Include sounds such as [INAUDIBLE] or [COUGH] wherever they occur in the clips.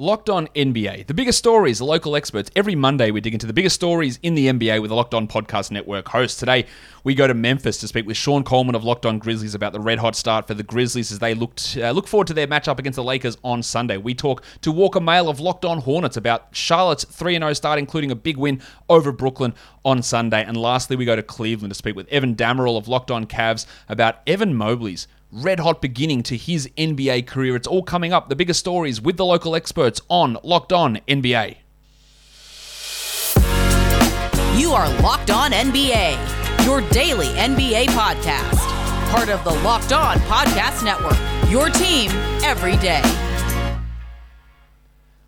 Locked On NBA, the biggest stories, the local experts. Every Monday, we dig into the biggest stories in the NBA with the Locked On Podcast Network host. Today, we go to Memphis to speak with Shawn Coleman of Locked On Grizzlies about the red hot start for the Grizzlies as they looked, uh, look forward to their matchup against the Lakers on Sunday. We talk to Walker Mehl of Locked On Hornets about Charlotte's 3 0 start, including a big win over Brooklyn on Sunday. And lastly, we go to Cleveland to speak with Evan Dammarell of Locked On Cavs about Evan Mobley's red hot beginning to his NBA career. It's all coming up. The biggest stories with the local experts on Locked On NBA. You are Locked On NBA, your daily NBA podcast. Part of the Locked On Podcast Network, your team every day.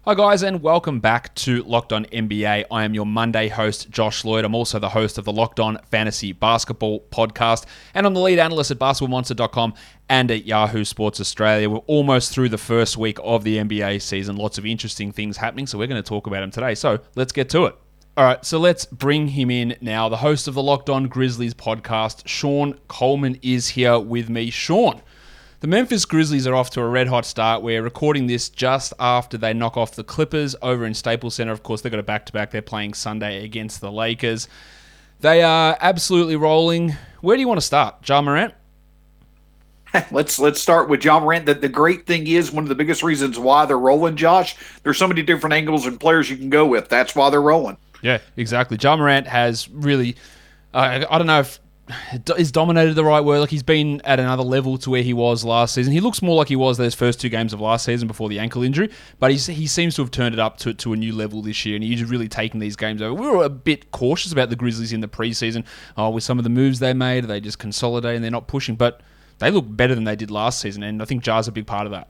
Hi, guys, and welcome back to Locked On NBA. I am your Monday host, Josh Lloyd. I'm also the host of the Locked On Fantasy Basketball podcast, and I'm the lead analyst at basketballmonster.com and at Yahoo Sports Australia. We're almost through the first week of the NBA season. Lots of interesting things happening, so we're going to talk about them today. So let's get to it. All right, so let's bring him in now. The host of the Locked On Grizzlies podcast, Shawn Coleman, is here with me. Shawn, the Memphis Grizzlies are off to a red hot start. We're recording this just after they knock off the Clippers over in Staples Center. Of course, they've got a back to back. They're playing Sunday against the Lakers. They are absolutely rolling. Where do you want to start? Ja Morant? [LAUGHS] let's let's start with Ja Morant. That the great thing is one of the biggest reasons why they're rolling, Josh. There's so many different angles and players you can go with. That's why they're rolling. Yeah, exactly. John Morant has really. Uh, I don't know if is dominated the right word. Like he's been at another level to where he was last season. He looks more like he was those first two games of last season before the ankle injury, but he's, he seems to have turned it up to, to a new level this year, and he's really taken these games over. We were a bit cautious about the Grizzlies in the preseason uh, with some of the moves they made. They just consolidate and they're not pushing, but they look better than they did last season, and I think Ja's a big part of that.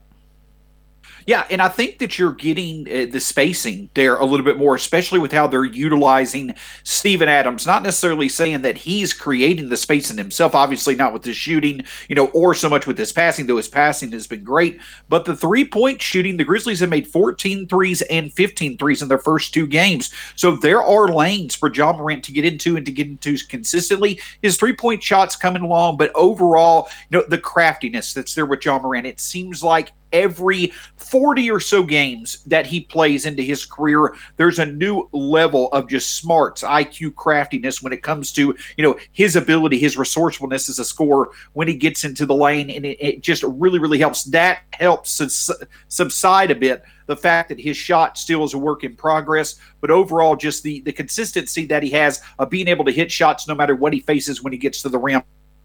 Yeah, and I think that you're getting uh, the spacing there a little bit more, especially with how they're utilizing Steven Adams. Not necessarily saying that he's creating the spacing himself, obviously not with his shooting, you know, or so much with his passing, though his passing has been great. But the three point shooting, the Grizzlies have made 14 threes and 15 threes in their first two games. So there are lanes for Ja Morant to get into and to get into consistently. His three point shots coming along, but overall, you know, the craftiness that's there with Ja Morant, it seems like every 40 or so games that he plays into his career, there's a new level of just smarts, IQ, craftiness when it comes to, you know, his ability, his resourcefulness as a scorer when he gets into the lane. And it, it just really, really helps. That helps subside a bit the fact that his shot still is a work in progress, but overall, just the, the consistency that he has of being able to hit shots no matter what he faces when he gets to the rim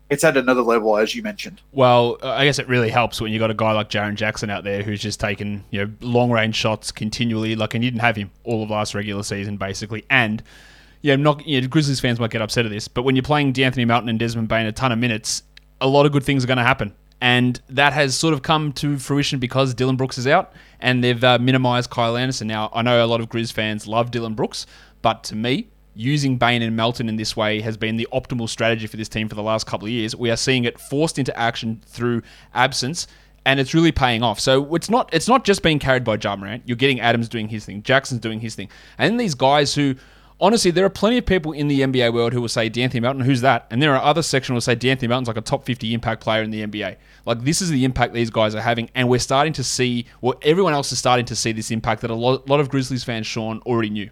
it's at another level, as you mentioned. Well, I guess it really helps when you've got a guy like Jaren Jackson out there who's just taken you know long range shots continually. Like, and you didn't have him all of last regular season, basically. And yeah, not you know, Grizzlies fans might get upset at this, but when you're playing De'Anthony Melton and Desmond Bane a ton of minutes, a lot of good things are going to happen. And that has sort of come to fruition because Dillon Brooks is out, and they've uh, minimized Kyle Anderson. Now, I know a lot of Grizz fans love Dillon Brooks, but to me, using Bane and Melton in this way has been the optimal strategy for this team for the last couple of years. We are seeing it forced into action through absence, and it's really paying off. So it's not it's not just being carried by Ja Morant. You're getting Adams doing his thing, Jackson's doing his thing, and these guys who. Honestly, there are plenty of people in the NBA world who will say De'Anthony Melton, who's that? And there are other sections who will say De'Anthony Melton's like a top 50 impact player in the NBA. Like, this is the impact these guys are having, and we're starting to see, well, everyone else is starting to see this impact that a lot, lot of Grizzlies fans, Shawn, already knew.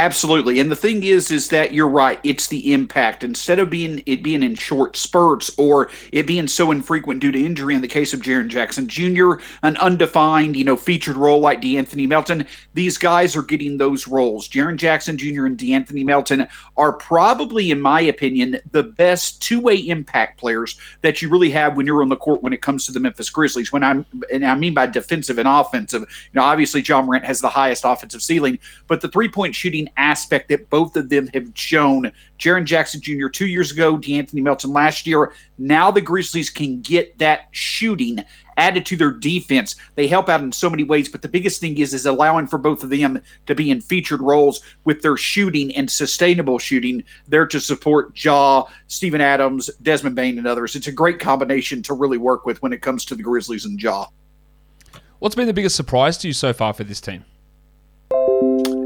Absolutely. And the thing is is that you're right, it's the impact. Instead of being it being in short spurts or it being so infrequent due to injury in the case of Jaren Jackson Jr., an undefined, you know, featured role like De'Anthony Melton, these guys are getting those roles. Jaren Jackson Jr. and De'Anthony Melton are probably, in my opinion, the best two-way impact players that you really have when you're on the court when it comes to the Memphis Grizzlies. When I'm and I mean by defensive and offensive, you know, obviously Ja Morant has the highest offensive ceiling, but the three-point shooting aspect that both of them have shown. Jaren Jackson Jr. two years ago, De'Anthony Melton last year. Now the Grizzlies can get that shooting added to their defense. They help out in so many ways, but the biggest thing is is allowing for both of them to be in featured roles with their shooting and sustainable shooting there to support Ja, Steven Adams, Desmond Bane, and others. It's a great combination to really work with when it comes to the Grizzlies and Ja. What's been the biggest surprise to you so far for this team?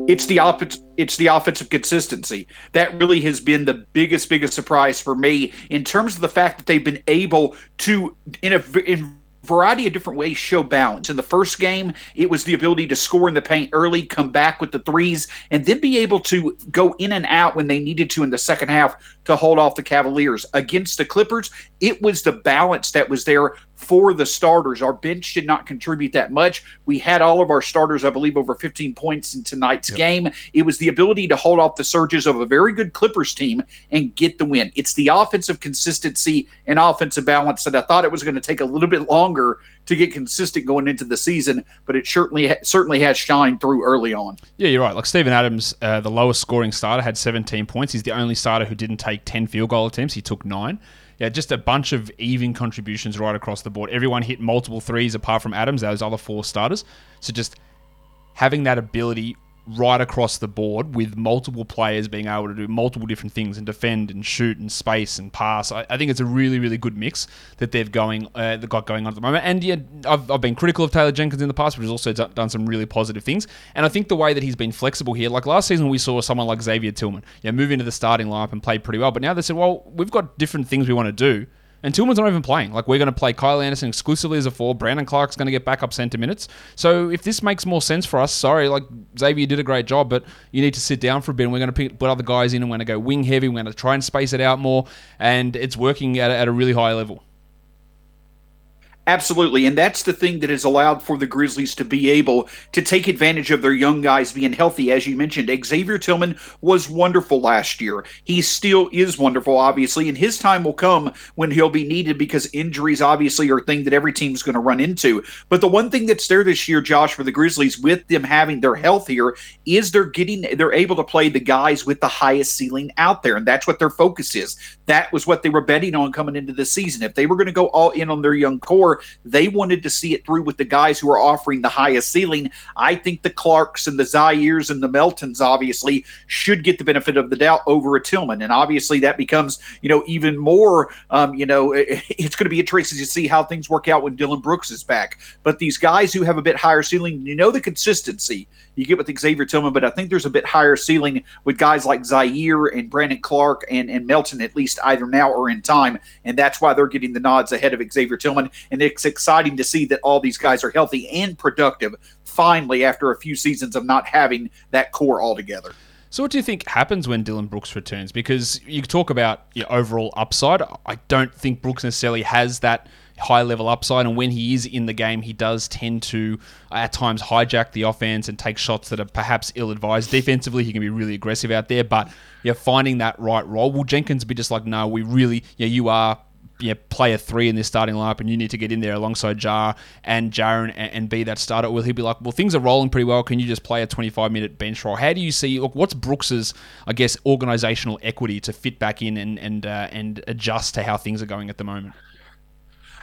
It's the off- it's the offensive consistency that really has been the biggest biggest surprise for me in terms of the fact that they've been able to in a in variety of different ways show balance. In the first game, it was the ability to score in the paint early, come back with the threes, and then be able to go in and out when they needed to in the second half to hold off the Cavaliers. Against the Clippers, it was the balance that was there for the starters. Our bench did not contribute that much. We had all of our starters, I believe, over 15 points in tonight's yep. game. It was the ability to hold off the surges of a very good Clippers team and get the win. It's the offensive consistency and offensive balance that I thought it was going to take a little bit longer to get consistent going into the season, but it certainly certainly has shined through early on. Yeah, you're right. Like Steven Adams, uh, the lowest scoring starter, had 17 points. He's the only starter who didn't take 10 field goal attempts. He took nine yeah, just a bunch of even contributions right across the board. Everyone hit multiple threes apart from Adams, those other four starters. So just having that ability right across the board with multiple players being able to do multiple different things and defend and shoot and space and pass. I, I think it's a really, really good mix that they've going uh, that got going on at the moment. And yeah, I've, I've been critical of Taylor Jenkins in the past, but he's also done some really positive things. And I think the way that he's been flexible here, like last season, we saw someone like Xavier Tillman, yeah, move into the starting lineup and play pretty well. But now they said, well, we've got different things we want to do and Tillman's not even playing. Like, we're going to play Kyle Anderson exclusively as a four. Brandon Clarke's going to get backup center minutes. So, if this makes more sense for us, sorry, like, Xavier did a great job, but you need to sit down for a bit. And we're going to put other guys in and we're going to go wing heavy. We're going to try and space it out more. And it's working at, at a really high level. Absolutely. And that's the thing that has allowed for the Grizzlies to be able to take advantage of their young guys being healthy. As you mentioned, Xavier Tillman was wonderful last year. He still is wonderful, obviously, and his time will come when he'll be needed because injuries obviously are a thing that every team's going to run into. But the one thing that's there this year, Josh, for the Grizzlies, with them having their health here, is they're getting they're able to play the guys with the highest ceiling out there. And that's what their focus is. That was what they were betting on coming into the season. If they were going to go all in on their young core, they wanted to see it through with the guys who are offering the highest ceiling. I think the Clarkes and the Ziaires and the Meltons obviously should get the benefit of the doubt over a Tillman. And obviously that becomes, you know, even more, um, you know, [LAUGHS] it's going to be interesting to see how things work out when Dillon Brooks is back. But these guys who have a bit higher ceiling, you know, the consistency you get with Xavier Tillman, but I think there's a bit higher ceiling with guys like Ziaire and Brandon Clarke and, and Melton, at least either now or in time. And that's why they're getting the nods ahead of Xavier Tillman. And it's exciting to see that all these guys are healthy and productive finally after a few seasons of not having that core altogether. So, what do you think happens when Dillon Brooks returns? Because you talk about your overall upside. I don't think Brooks necessarily has that high level upside. And when he is in the game, he does tend to at times hijack the offense and take shots that are perhaps ill advised. Defensively, he can be really aggressive out there, but yeah, finding that right role. Will Jenkins be just like, no, we really, yeah, you are yeah, player three in this starting lineup and you need to get in there alongside Ja and Jaren and, and, be that starter? Will he be like, well, things are rolling pretty well. Can you just play a 25 minute bench role? How do you see, look, what's Brooks's, I guess, organizational equity to fit back in and, and, uh, and adjust to how things are going at the moment?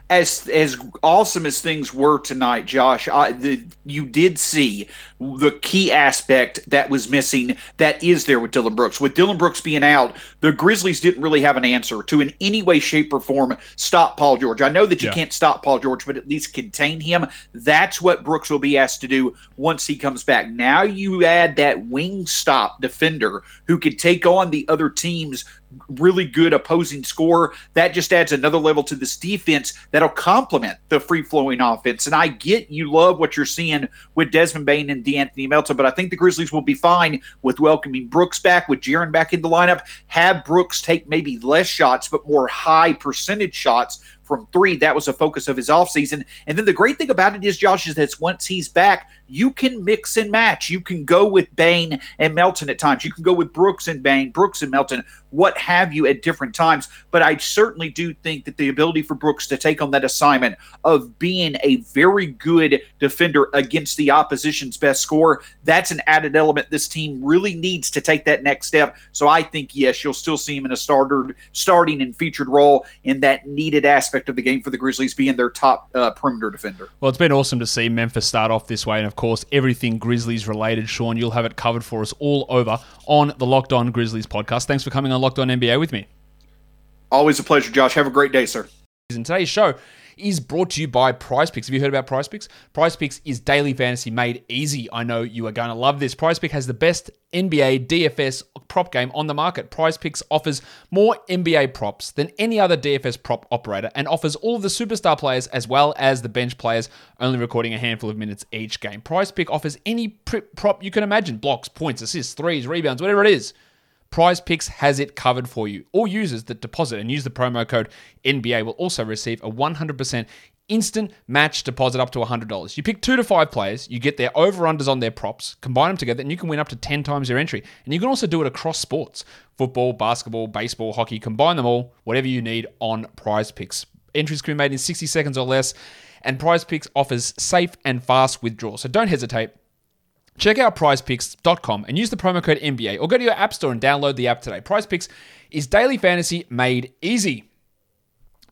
As as awesome as things were tonight, Josh, I, the, you did see the key aspect that was missing that is there with Dillon Brooks. With Dillon Brooks being out, the Grizzlies didn't really have an answer to in any way, shape, or form stop Paul George. I know that you yeah. can't stop Paul George, but at least contain him. That's what Brooks will be asked to do once he comes back. Now you add that wing stop defender who could take on the other team's really good opposing scorer. That just adds another level to this defense that'll complement the free flowing offense. And I get you love what you're seeing with Desmond Bane and De'Anthony Melton, but I think the Grizzlies will be fine with welcoming Brooks back, with Jaren back in the lineup. Have Brooks take maybe less shots, but more high percentage shots from three. That was a focus of his offseason. And then the great thing about it is, Josh, is that once he's back, you can mix and match. You can go with Bane and Melton at times. You can go with Brooks and Bane, Brooks and Melton, what have you at different times. But I certainly do think that the ability for Brooks to take on that assignment of being a very good defender against the opposition's best scorer, that's an added element this team really needs to take that next step. So I think, yes, you'll still see him in a starter, starting and featured role in that needed aspect of the game for the Grizzlies being their top uh, perimeter defender. Well, it's been awesome to see Memphis start off this way. And of course, everything Grizzlies related. Shawn, you'll have it covered for us all over on the Locked On Grizzlies podcast. Thanks for coming on Locked On NBA with me. Always a pleasure, Josh. Have a great day, sir. And today's show is brought to you by Prize Picks. Have you heard about Prize Picks? Prize Picks is daily fantasy made easy. I know you are going to love this. Prize Pick has the best NBA DFS prop game on the market. Prize Picks offers more NBA props than any other DFS prop operator and offers all of the superstar players as well as the bench players, only recording a handful of minutes each game. Prize Pick offers any prop you can imagine blocks, points, assists, threes, rebounds, whatever it is. Prize Picks has it covered for you. All users that deposit and use the promo code NBA will also receive a 100% instant match deposit up to $100. You pick two to five players, you get their over unders on their props, combine them together, and you can win up to 10 times your entry. And you can also do it across sports football, basketball, baseball, hockey, combine them all, whatever you need on Prize Picks. Entries can be made in 60 seconds or less, and Prize Picks offers safe and fast withdrawal. So don't hesitate. Check out prizepicks.com and use the promo code NBA or go to your app store and download the app today. Prizepicks is daily fantasy made easy.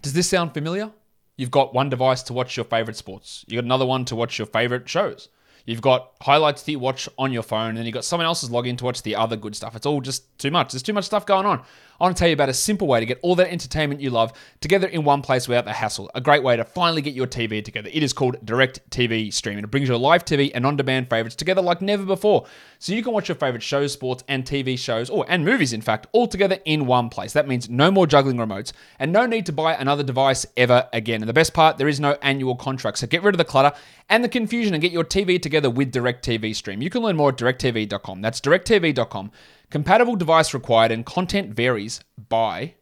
Does this sound familiar? You've got one device to watch your favorite sports. you've got another one to watch your favorite shows. You've got highlights that you watch on your phone, and then you've got someone else's login to watch the other good stuff. It's all just too much. There's too much stuff going on. I want to tell you about a simple way to get all that entertainment you love together in one place without the hassle. A great way to finally get your TV together. It is called Direct TV Streaming. It brings your live TV and on-demand favorites together like never before. So you can watch your favorite shows, sports, and TV shows, or and movies, in fact, all together in one place. That means no more juggling remotes and no need to buy another device ever again. And the best part, there is no annual contract. So get rid of the clutter and the confusion and get your TV together with Direct TV Stream. You can learn more at directtv.com. That's directtv.com. Compatible device required and content varies by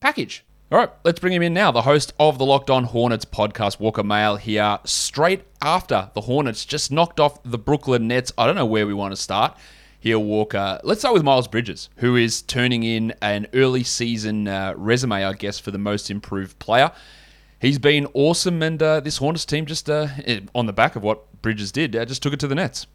package. All right, let's bring him in now. The host of the Locked On Hornets podcast, Walker Mehl, here straight after the Hornets just knocked off the Brooklyn Nets. I don't know where we want to start here, Walker. Let's start with Miles Bridges, who is turning in an early season uh, resume, I guess, for the most improved player. He's been awesome, and uh, this Hornets team just uh, on the back of what Bridges did, uh, just took it to the Nets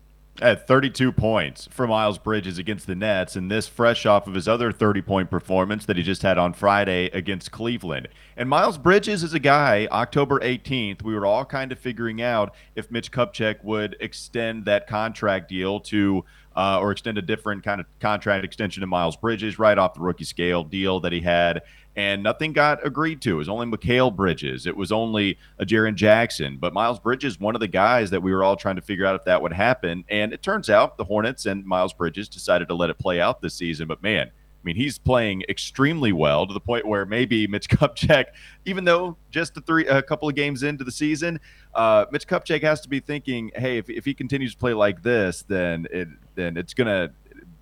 at 32 points for Miles Bridges against the Nets, and this fresh off of his other 30 point performance that he just had on Friday against Cleveland. And Miles Bridges is a guy, October 18th, we were all kind of figuring out if Mitch Kupchak would extend that contract deal to. Uh, or extend a different kind of contract extension to Miles Bridges right off the rookie scale deal that he had and nothing got agreed to. It was only Mikal Bridges. It was only a Jaren Jackson. But Miles Bridges, one of the guys that we were all trying to figure out if that would happen. And it turns out the Hornets and Miles Bridges decided to let it play out this season. But man, mean, he's playing extremely well to the point where maybe Mitch [LAUGHS] Kupchak, even though just a three, a couple of games into the season, uh, Mitch Kupchak has to be thinking, hey, if, if he continues to play like this, then it then it's gonna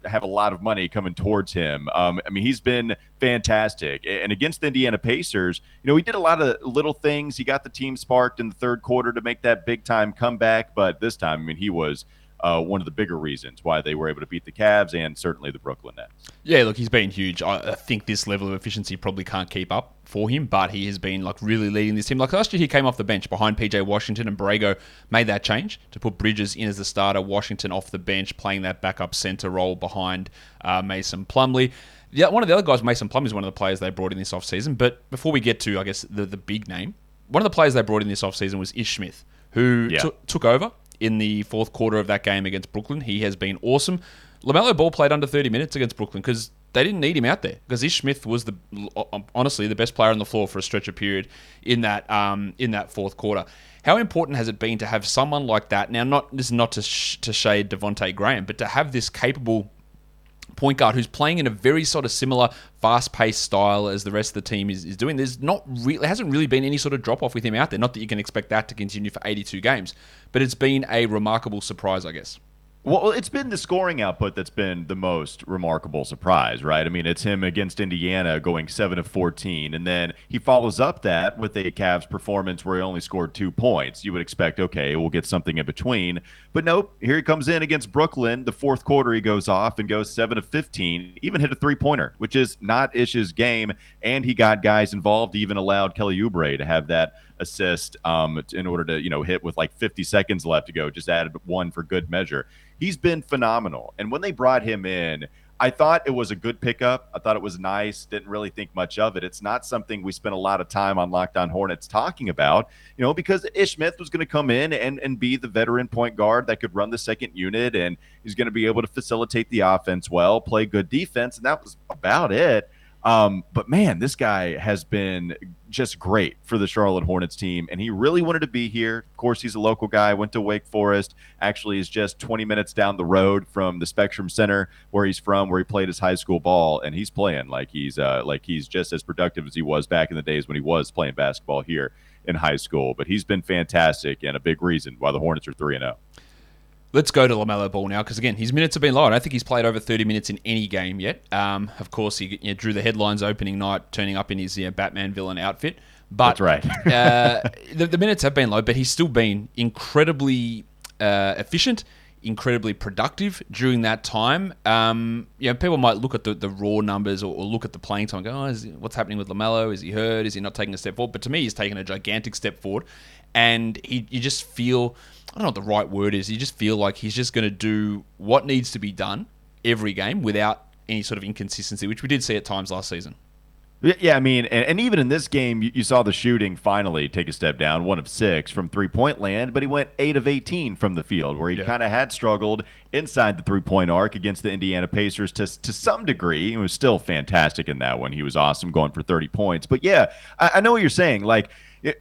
have a lot of money coming towards him. Um, I mean, he's been fantastic. And against the Indiana Pacers, you know, he did a lot of little things. He got the team sparked in the third quarter to make that big time comeback. But this time, I mean, he was uh, one of the bigger reasons why they were able to beat the Cavs and certainly the Brooklyn Nets. Yeah, look, he's been huge. I, I think this level of efficiency probably can't keep up for him, but he has been like really leading this team. Like last year, he came off the bench behind PJ Washington, and Borrego made that change to put Bridges in as the starter. Washington off the bench, playing that backup center role behind uh, Mason Plumlee. Yeah, one of the other guys, Mason Plumlee, is one of the players they brought in this offseason. But before we get to, I guess, the, the big name, one of the players they brought in this offseason was Ish Smith, who yeah. t- took over in the fourth quarter of that game against Brooklyn. He has been awesome. LaMelo Ball played under 30 minutes against Brooklyn because they didn't need him out there because Ish Smith was the honestly the best player on the floor for a stretch of period in that um, in that fourth quarter. How important has it been to have someone like that? Now, not this is not to sh- to shade Devonte Graham, but to have this capable point guard who's playing in a very sort of similar fast-paced style as the rest of the team is, is doing. There's not really hasn't really been any sort of drop off with him out there. Not that you can expect that to continue for 82 games, but it's been a remarkable surprise, I guess. Well, it's been the scoring output that's been the most remarkable surprise, right? I mean, it's him against Indiana going 7 of 14, and then he follows up that with a Cavs performance where he only scored two points. You would expect, okay, we'll get something in between. But nope, here he comes in against Brooklyn. The fourth quarter, he goes off and goes 7 of 15, even hit a three pointer, which is not Ish's game. And he got guys involved, he even allowed Kelly Oubre to have that assist um, in order to, you know, hit with like 50 seconds left to go, just added one for good measure he's been phenomenal. And when they brought him in, I thought it was a good pickup. I thought it was nice. Didn't really think much of it. It's not something we spent a lot of time on Locked On Hornets talking about, you know, because Ish Smith was going to come in and, and be the veteran point guard that could run the second unit and he's going to be able to facilitate the offense well, play good defense. And that was about it. Um, but man, this guy has been just great for the Charlotte Hornets team, and he really wanted to be here. Of course, he's a local guy. Went to Wake Forest. Actually, is just 20 minutes down the road from the Spectrum Center where he's from, where he played his high school ball, and he's playing like he's uh, like he's just as productive as he was back in the days when he was playing basketball here in high school. But he's been fantastic and a big reason why the Hornets are three and zero. Let's go to LaMelo Ball now, because again, his minutes have been low. I don't think he's played over 30 minutes in any game yet. Um, of course, he you know, drew the headlines opening night, turning up in his you know, Batman villain outfit. But That's right. [LAUGHS] uh, the, the, minutes have been low, but he's still been incredibly uh, efficient, incredibly productive during that time. Um, you know, people might look at the, the raw numbers or, or, look at the playing time and go, oh, he, what's happening with LaMelo? Is he hurt? Is he not taking a step forward? But to me, he's taken a gigantic step forward. And he, you just feel I don't know what the right word is. You just feel like he's just going to do what needs to be done every game without any sort of inconsistency, which we did see at times last season. Yeah, I mean, and, and even in this game, you, you, saw the shooting finally take a step down, one of six from three point land, but he went eight of 18 from the field, where he yeah. kind of had struggled inside the three point arc against the Indiana Pacers to, to some degree. He was still fantastic in that one. He was awesome going for 30 points. But yeah, I, I know what you're saying. Like,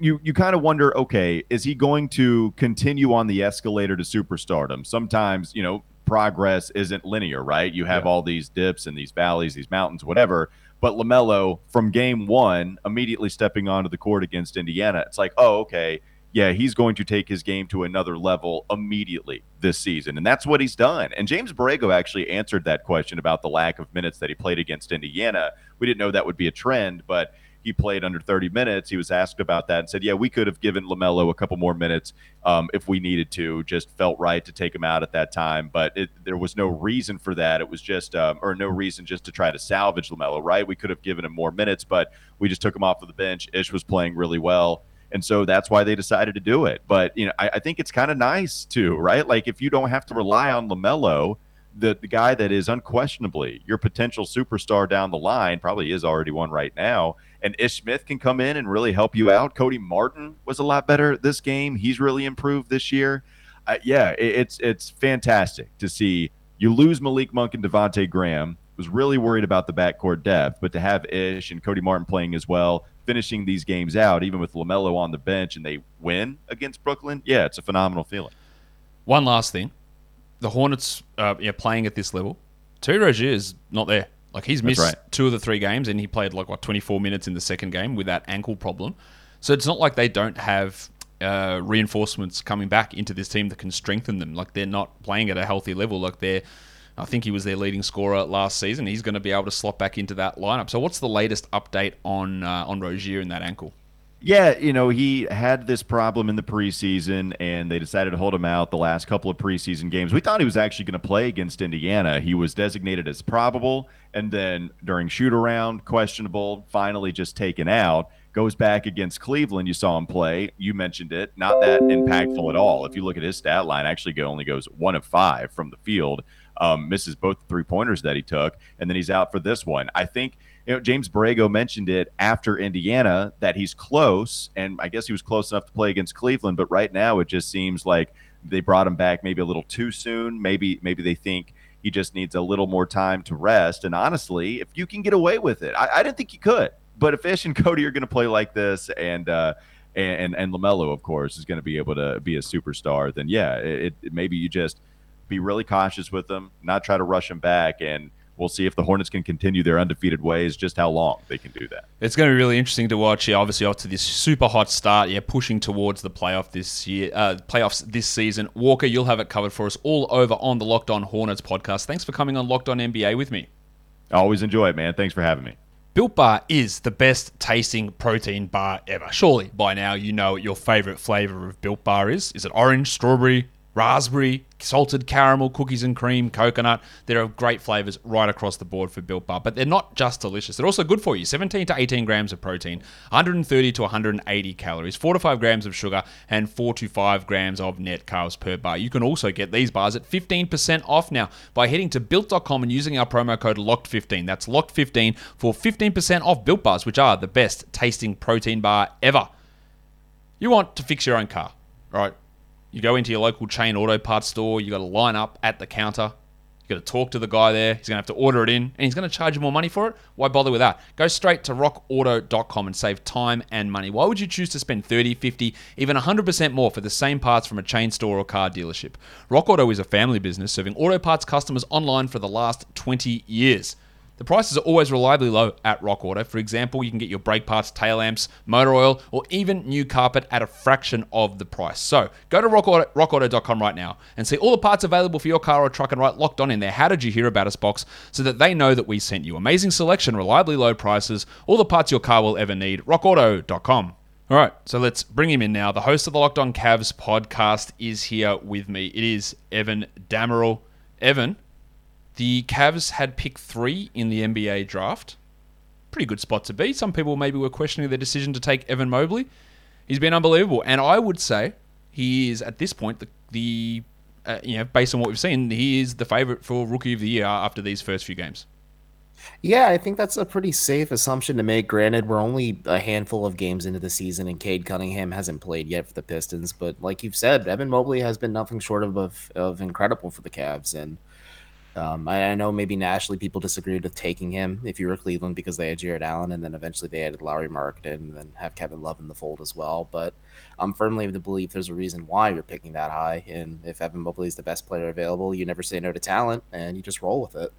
you you kind of wonder, okay, is he going to continue on the escalator to superstardom? Sometimes, you know, progress isn't linear, right? You have yeah. all these dips and these valleys, these mountains, whatever. But LaMelo, from game one, immediately stepping onto the court against Indiana, it's like, oh, okay, yeah, he's going to take his game to another level immediately this season. And that's what he's done. And James Borrego actually answered that question about the lack of minutes that he played against Indiana. We didn't know that would be a trend, but he played under 30 minutes. He was asked about that and said, "Yeah, we could have given LaMelo a couple more minutes um, if we needed to. Just felt right to take him out at that time, but it, there was no reason for that. It was just, um, or no reason just to try to salvage LaMelo. Right? We could have given him more minutes, but we just took him off of the bench. Ish was playing really well." And so that's why they decided to do it. But you know, I, I think it's kind of nice too, right? Like if you don't have to rely on LaMelo, the, the guy that is unquestionably your potential superstar down the line, probably is already one right now. And Ish Smith can come in and really help you out. Cody Martin was a lot better this game. He's really improved this year. Uh, yeah, it, it's it's fantastic to see you lose Malik Monk and Devonte Graham. Was really worried about the backcourt depth, but to have Ish and Cody Martin playing as well, finishing these games out, even with LaMelo on the bench, and they win against Brooklyn, yeah, it's a phenomenal feeling. One last thing the Hornets uh, yeah, playing at this level, Terry Rozier is not there. Like he's missed right. two of the three games, and he played like what 24 minutes in the second game with that ankle problem. So it's not like they don't have uh, reinforcements coming back into this team that can strengthen them. Like they're not playing at a healthy level. Like they're, I think he was their leading scorer last season. He's going to be able to slot back into that lineup. So what's the latest update on uh, on Rozier and that ankle? Yeah, you know, he had this problem in the preseason, and they decided to hold him out the last couple of preseason games. We thought he was actually going to play against Indiana. He was designated as probable, and then during shoot around, questionable, finally just taken out. Goes back against Cleveland. You saw him play. You mentioned it. Not that impactful at all. If you look at his stat line, actually only goes one of five from the field. Um, misses both three pointers that he took, and then he's out for this one. I think – you know, James Borrego mentioned it after Indiana that he's close, and I guess he was close enough to play against Cleveland. But right now, it just seems like they brought him back maybe a little too soon. Maybe maybe they think he just needs a little more time to rest. And honestly, if you can get away with it, I, I didn't think you could. But if Ish and Cody are going to play like this, and uh, and and Lamelo, of course, is going to be able to be a superstar, then yeah, it, it maybe you just be really cautious with them, not try to rush him back, and we'll see if the Hornets can continue their undefeated ways, just how long they can do that. It's going to be really interesting to watch. Yeah, obviously after this super hot start, yeah, pushing towards the playoff this year, uh, playoffs this season. Walker, you'll have it covered for us all over on the Locked On Hornets podcast. Thanks for coming on Locked On NBA with me. I always enjoy it, man. Thanks for having me. Built Bar is the best tasting protein bar ever. Surely by now you know what your favorite flavor of Built Bar is. Is it orange, strawberry, raspberry, salted caramel, cookies and cream, coconut. There are great flavors right across the board for Built Bar, but they're not just delicious. They're also good for you. 17 to 18 grams of protein, 130 to 180 calories, 4 to 5 grams of sugar, and 4 to 5 grams of net carbs per bar. You can also get these bars at 15% off now by heading to built.com and using our promo code LOCKED15. That's LOCKED15 for 15% off Built Bars, which are the best tasting protein bar ever. You want to fix your own car, right? You go into your local chain auto parts store, you got to line up at the counter. You've got to talk to the guy there. He's going to have to order it in, and he's going to charge you more money for it. Why bother with that? Go straight to rockauto.com and save time and money. Why would you choose to spend 30, 50, even 100% more for the same parts from a chain store or car dealership? Rock Auto is a family business serving auto parts customers online for the last 20 years. The prices are always reliably low at Rock Auto. For example, you can get your brake parts, tail lamps, motor oil, or even new carpet at a fraction of the price. So go to rockauto, rockauto.com right now and see all the parts available for your car or truck and write locked on in there. How did you hear about us box so that they know that we sent you? Amazing selection, reliably low prices, all the parts your car will ever need. rockauto.com. All right, so let's bring him in now. The host of the Locked On Cavs podcast is here with me. It is Evan Dammarell. Evan, the Cavs had pick three in the NBA draft. Pretty good spot to be. Some people maybe were questioning their decision to take Evan Mobley. He's been unbelievable, and I would say he is at this point the, the uh, you know based on what we've seen, he is the favorite for Rookie of the Year after these first few games. Yeah, I think that's a pretty safe assumption to make. Granted, we're only a handful of games into the season, and Cade Cunningham hasn't played yet for the Pistons. But like you've said, Evan Mobley has been nothing short of of, of incredible for the Cavs, and um, I, I, know maybe nationally people disagreed with taking him if you were Cleveland because they had Jarrett Allen and then eventually they added Lauri Markkanen and then have Kevin Love in the fold as well. But I'm firmly of the belief there's a reason why you're picking that high. And if Evan Mobley is the best player available, you never say no to talent and you just roll with it.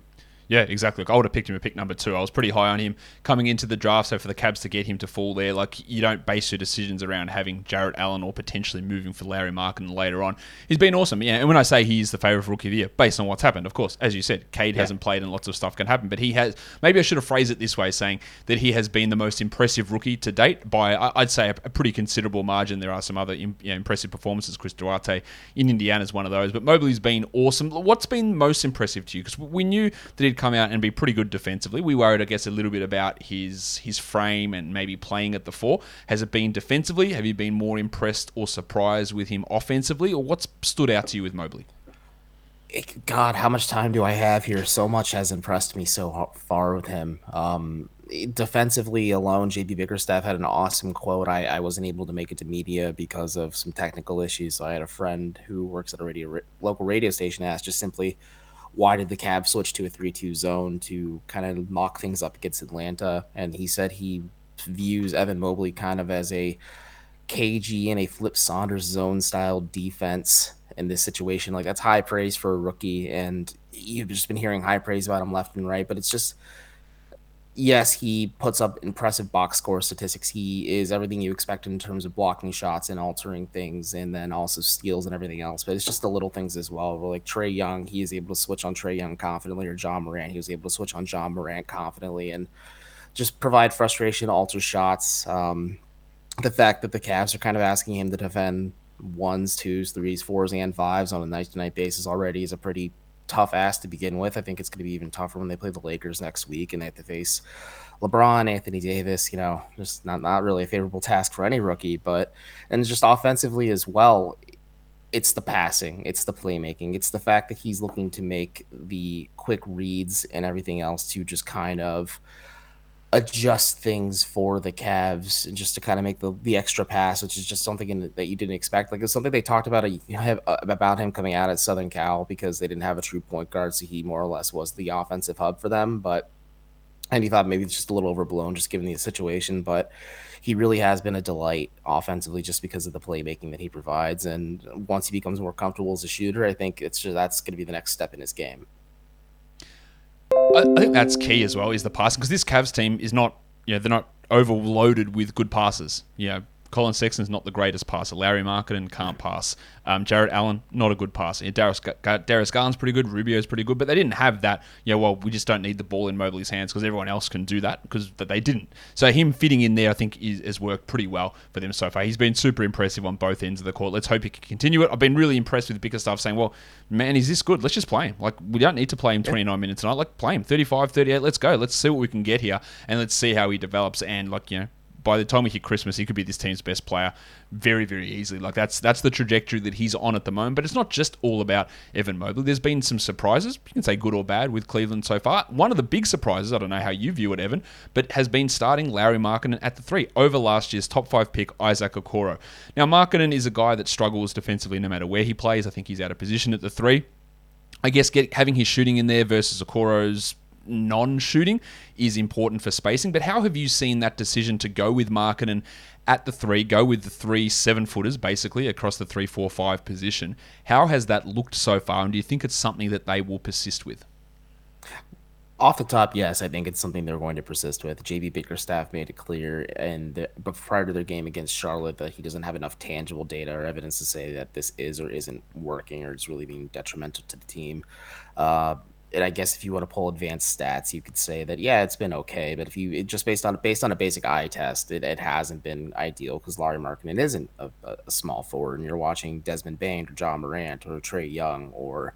Yeah, exactly. Look, I would have picked him at pick number two. I was pretty high on him coming into the draft. So for the Cavs to get him to fall there, like you don't base your decisions around having Jarrett Allen or potentially moving for Lauri Markkanen later on. He's been awesome. Yeah, and when I say he's the favorite rookie of the year, based on what's happened, of course, as you said, Cade yeah. hasn't played and lots of stuff can happen, but he has. Maybe I should have phrased it this way, saying that he has been the most impressive rookie to date by I'd say a, pretty considerable margin. There are some other you know, impressive performances. Chris Duarte in Indiana is one of those, but Mobley's been awesome. What's been most impressive to you? Because we knew that he'd come out and be pretty good defensively. We worried, I guess, a little bit about his his frame and maybe playing at the four. Has it been defensively? Have you been more impressed or surprised with him offensively, or what's stood out to you with Mobley? God, how much time do I have here? So much has impressed me so far with him. Um, defensively alone, JB Bickerstaff had an awesome quote. I, I wasn't able to make it to media because of some technical issues. So I had a friend who works at a radio local radio station ask just simply, why did the Cavs switch to a 3 2 zone to kind of mock things up against Atlanta? And he said he views Evan Mobley kind of as a KG and a Flip Saunders zone style defense in this situation. Like, that's high praise for a rookie. And you've just been hearing high praise about him left and right, but it's just yes, he puts up impressive box score statistics. He is everything you expect in terms of blocking shots and altering things, and then also steals and everything else. But it's just the little things as well. Like Trae Young, he is able to switch on Trae Young confidently, or Ja Morant, he was able to switch on Ja Morant confidently, and just provide frustration, alter shots. Um, the fact that the Cavs are kind of asking him to defend ones, twos, threes, fours, and fives on a night to night basis already is a pretty tough ass to begin with. I think it's going to be even tougher when they play the Lakers next week and they have to face LeBron, Anthony Davis. You know, just not not really a favorable task for any rookie. But and just offensively as well, it's the passing, it's the playmaking, it's the fact that he's looking to make the quick reads and everything else to just kind of adjust things for the Cavs and just to kind of make the, the extra pass, which is just something in, that you didn't expect. Like it's something they talked about you know, uh, about him coming out at Southern Cal because they didn't have a true point guard, so he more or less was the offensive hub for them. But and he thought maybe it's just a little overblown, just given the situation. But he really has been a delight offensively, just because of the playmaking that he provides. And once he becomes more comfortable as a shooter, I think it's just, that's going to be the next step in his game. I, think that's key as well is the passing because this Cavs team is not you know they're not overloaded with good passes. You know, Collin Sexton's not the greatest passer. Lauri Markkanen can't pass. Um, Jarrett Allen, not a good passer. Darius, Darius Garland's pretty good. Rubio's pretty good. But they didn't have that, yeah, well, we just don't need the ball in Mobley's hands because everyone else can do that because they didn't. So him fitting in there, I think, is, has worked pretty well for them so far. He's been super impressive on both ends of the court. Let's hope he can continue it. I've been really impressed with Bickerstaff saying, well, man, is this good? Let's just play him. Like, we don't need to play him 29 minutes tonight. Like, play him 35, 38. Let's go. Let's see what we can get here and let's see how he develops. And, like, you know, by the time we hit Christmas, he could be this team's best player very, very easily. Like that's that's the trajectory that he's on at the moment. But it's not just all about Evan Mobley. There's been some surprises. You can say good or bad with Cleveland so far. One of the big surprises, I don't know how you view it, Evan, but has been starting Lauri Markkanen at the three over last year's top five pick Isaac Okoro. Now Markkanen is a guy that struggles defensively no matter where he plays. I think he's out of position at the three. I guess get, having his shooting in there versus Okoro's non-shooting is important for spacing. But how have you seen that decision to go with Markkanen at the three, go with the three seven footers basically across the three, four, five position? How has that looked so far, and do you think it's something that they will persist with? Off the top, yes, I think it's something they're going to persist with. JB Bickerstaff made it clear, and but prior to their game against Charlotte, that he doesn't have enough tangible data or evidence to say that this is or isn't working or it's really being detrimental to the team. Uh, and I guess if you want to pull advanced stats, you could say that yeah, it's been okay. But if you just based on based on a basic eye test, it, it hasn't been ideal because Lauri Markkanen isn't a, a, small forward, and you're watching Desmond Bane or Ja Morant or Trae Young or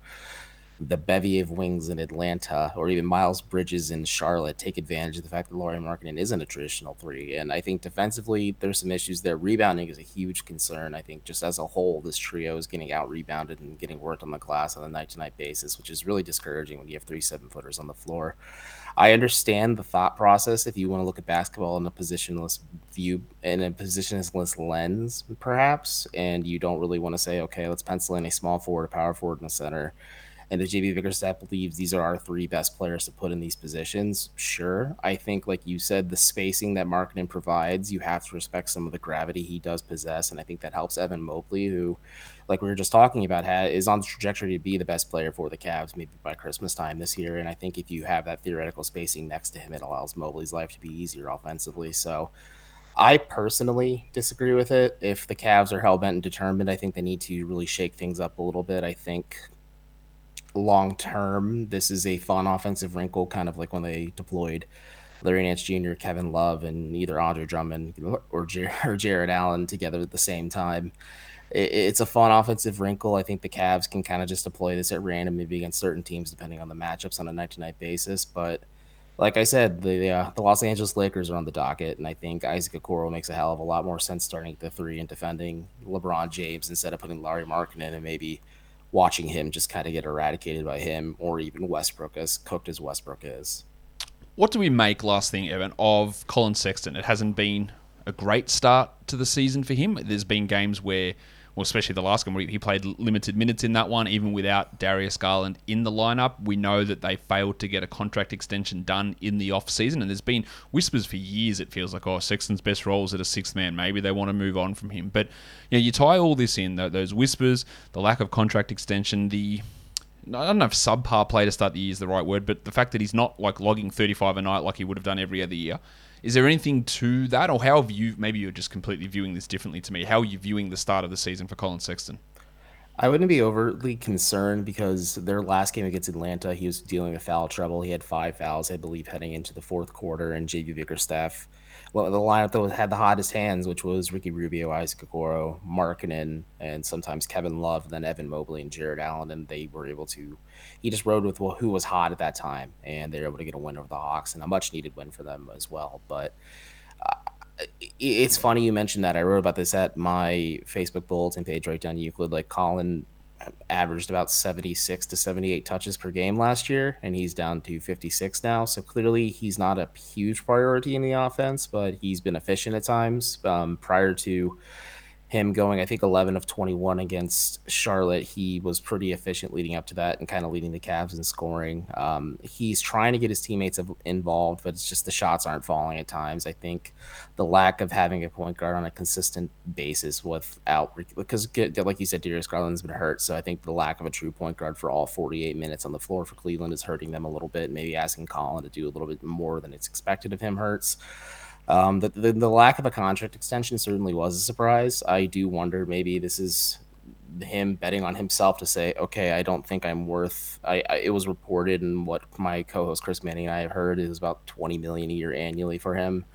the bevy of wings in Atlanta or even Miles Bridges in Charlotte take advantage of the fact that Lauri Markkanen isn't a traditional three. And I think defensively, there's some issues there. Rebounding is a huge concern. I think just as a whole, this trio is getting out rebounded and getting worked on the glass on a night to night basis, which is really discouraging when you have three seven footers on the floor. I understand the thought process if you want to look at basketball in a positionless view, in a positionless lens, perhaps, and you don't really want to say, okay, let's pencil in a small forward, a power forward, and a center and if JB Bickerstaff believes these are our three best players to put in these positions, sure. I think, like you said, the spacing that Markkanen provides, you have to respect some of the gravity he does possess, and I think that helps Evan Mobley, who, like we were just talking about, is on the trajectory to be the best player for the Cavs, maybe by Christmas time this year. And I think if you have that theoretical spacing next to him, it allows Mobley's life to be easier offensively. So. I personally disagree with it. If the Cavs are hell bent and determined, I think they need to really shake things up a little bit. I think long term, this is a fun offensive wrinkle, kind of like when they deployed Larry Nance Jr., Kevin Love, and either Andre Drummond or, [LAUGHS] or Jarrett Allen together at the same time. It, it's a fun offensive wrinkle. I think the Cavs can kind of just deploy this at random, maybe against certain teams, depending on the matchups on a night to night basis. But like I said, the uh, the Los Angeles Lakers are on the docket, and I think Isaac Okoro makes a hell of a lot more sense starting the three and defending LeBron James instead of putting Lauri in and maybe watching him just kind of get eradicated by him or even Westbrook, as cooked as Westbrook is. What do we make, last thing, Evan, of Collin Sexton? It hasn't been a great start to the season for him. There's been games where well, especially the last game where he played limited minutes in that one, even without Darius Garland in the lineup. We know that they failed to get a contract extension done in the off season, and there's been whispers for years. It feels like oh, Sexton's best role is at a sixth man. Maybe they want to move on from him. But you know, you tie all this in those whispers, the lack of contract extension, the I don't know if subpar play to start the year is the right word, but the fact that he's not like logging 35 a night like he would have done every other year is there anything to that, or how have you? Maybe you're just completely viewing this differently to me. How are you viewing the start of the season for Collin Sexton? I wouldn't be overly concerned because their last game against Atlanta, he was dealing with foul trouble. He had five fouls, I believe, heading into the fourth quarter, and JB Bickerstaff well, the lineup that had the hottest hands, which was Ricky Rubio, Isaac Okoro, Markkanen, and sometimes Kevin Love, then Evan Mobley and Jarrett Allen, and they were able to. He just rode with well, who was hot at that time, and they were able to get a win over the Hawks, and a much needed win for them as well. But uh, it's funny you mentioned that. I wrote about this at my Facebook bulletin page right down Euclid. Like Collin averaged about 76 to 78 touches per game last year, and he's down to 56 now. So clearly, he's not a huge priority in the offense, but he's been efficient at times. Um, prior to him going, I think 11 of 21 against Charlotte. He was pretty efficient leading up to that and kind of leading the Cavs in scoring. Um, he's trying to get his teammates involved, but it's just the shots aren't falling at times. I think the lack of having a point guard on a consistent basis without, because like you said, Darius Garland's been hurt. So I think the lack of a true point guard for all 48 minutes on the floor for Cleveland is hurting them a little bit. Maybe asking Collin to do a little bit more than it's expected of him hurts. Um, the, the, the lack of a contract extension certainly was a surprise. I do wonder maybe this is him betting on himself to say, okay, I don't think I'm worth. I, I, it was reported, and what my co-host Chris Manning and I have heard is about 20 million a year annually for him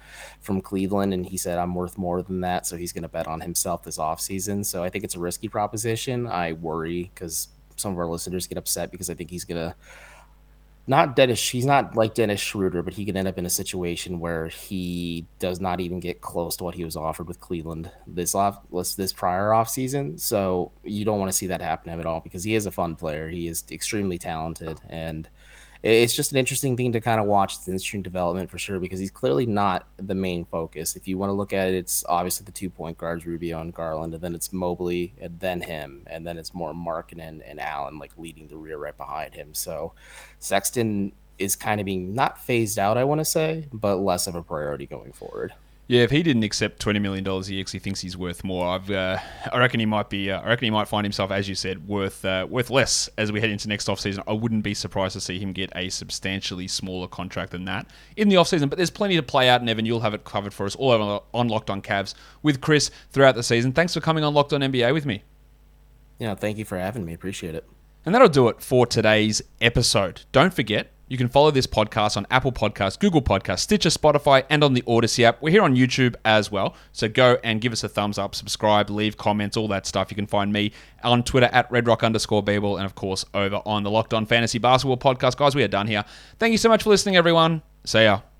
from Cleveland, and he said I'm worth more than that, so he's going to bet on himself this offseason. So I think it's a risky proposition. I worry because some of our listeners get upset because I think he's going to not Dennis. He's not like Dennis Schroeder, but he could end up in a situation where he does not even get close to what he was offered with Cleveland this off this prior off season. So you don't want to see that happen at all because he is a fun player. He is extremely talented, and it's just an interesting thing to kind of watch the interesting development for sure because he's clearly not the main focus. If you want to look at it, it's obviously the two point guards, Rubio and Garland, and then it's Mobley and then him, and then it's more Markkanen and Allen like leading the rear right behind him. So Sexton is kind of being not phased out, I want to say, but less of a priority going forward. Yeah, if he didn't accept twenty million dollars a year because he thinks he's worth more, I've, uh, I reckon he might be. Uh, I reckon he might find himself, as you said, worth uh, worth less as we head into next offseason. I wouldn't be surprised to see him get a substantially smaller contract than that in the offseason. But there's plenty to play out, and Evan, you'll have it covered for us all over on Locked On Cavs with Chris throughout the season. Thanks for coming on Locked On NBA with me. Yeah, thank you for having me. Appreciate it. And that'll do it for today's episode. Don't forget, you can follow this podcast on Apple Podcasts, Google Podcasts, Stitcher, Spotify, and on the Odyssey app. We're here on YouTube as well. So go and give us a thumbs up, subscribe, leave comments, all that stuff. You can find me on Twitter at redrock underscore bball, and of course over on the Locked On Fantasy Basketball podcast. Guys, we are done here. Thank you so much for listening, everyone. See ya.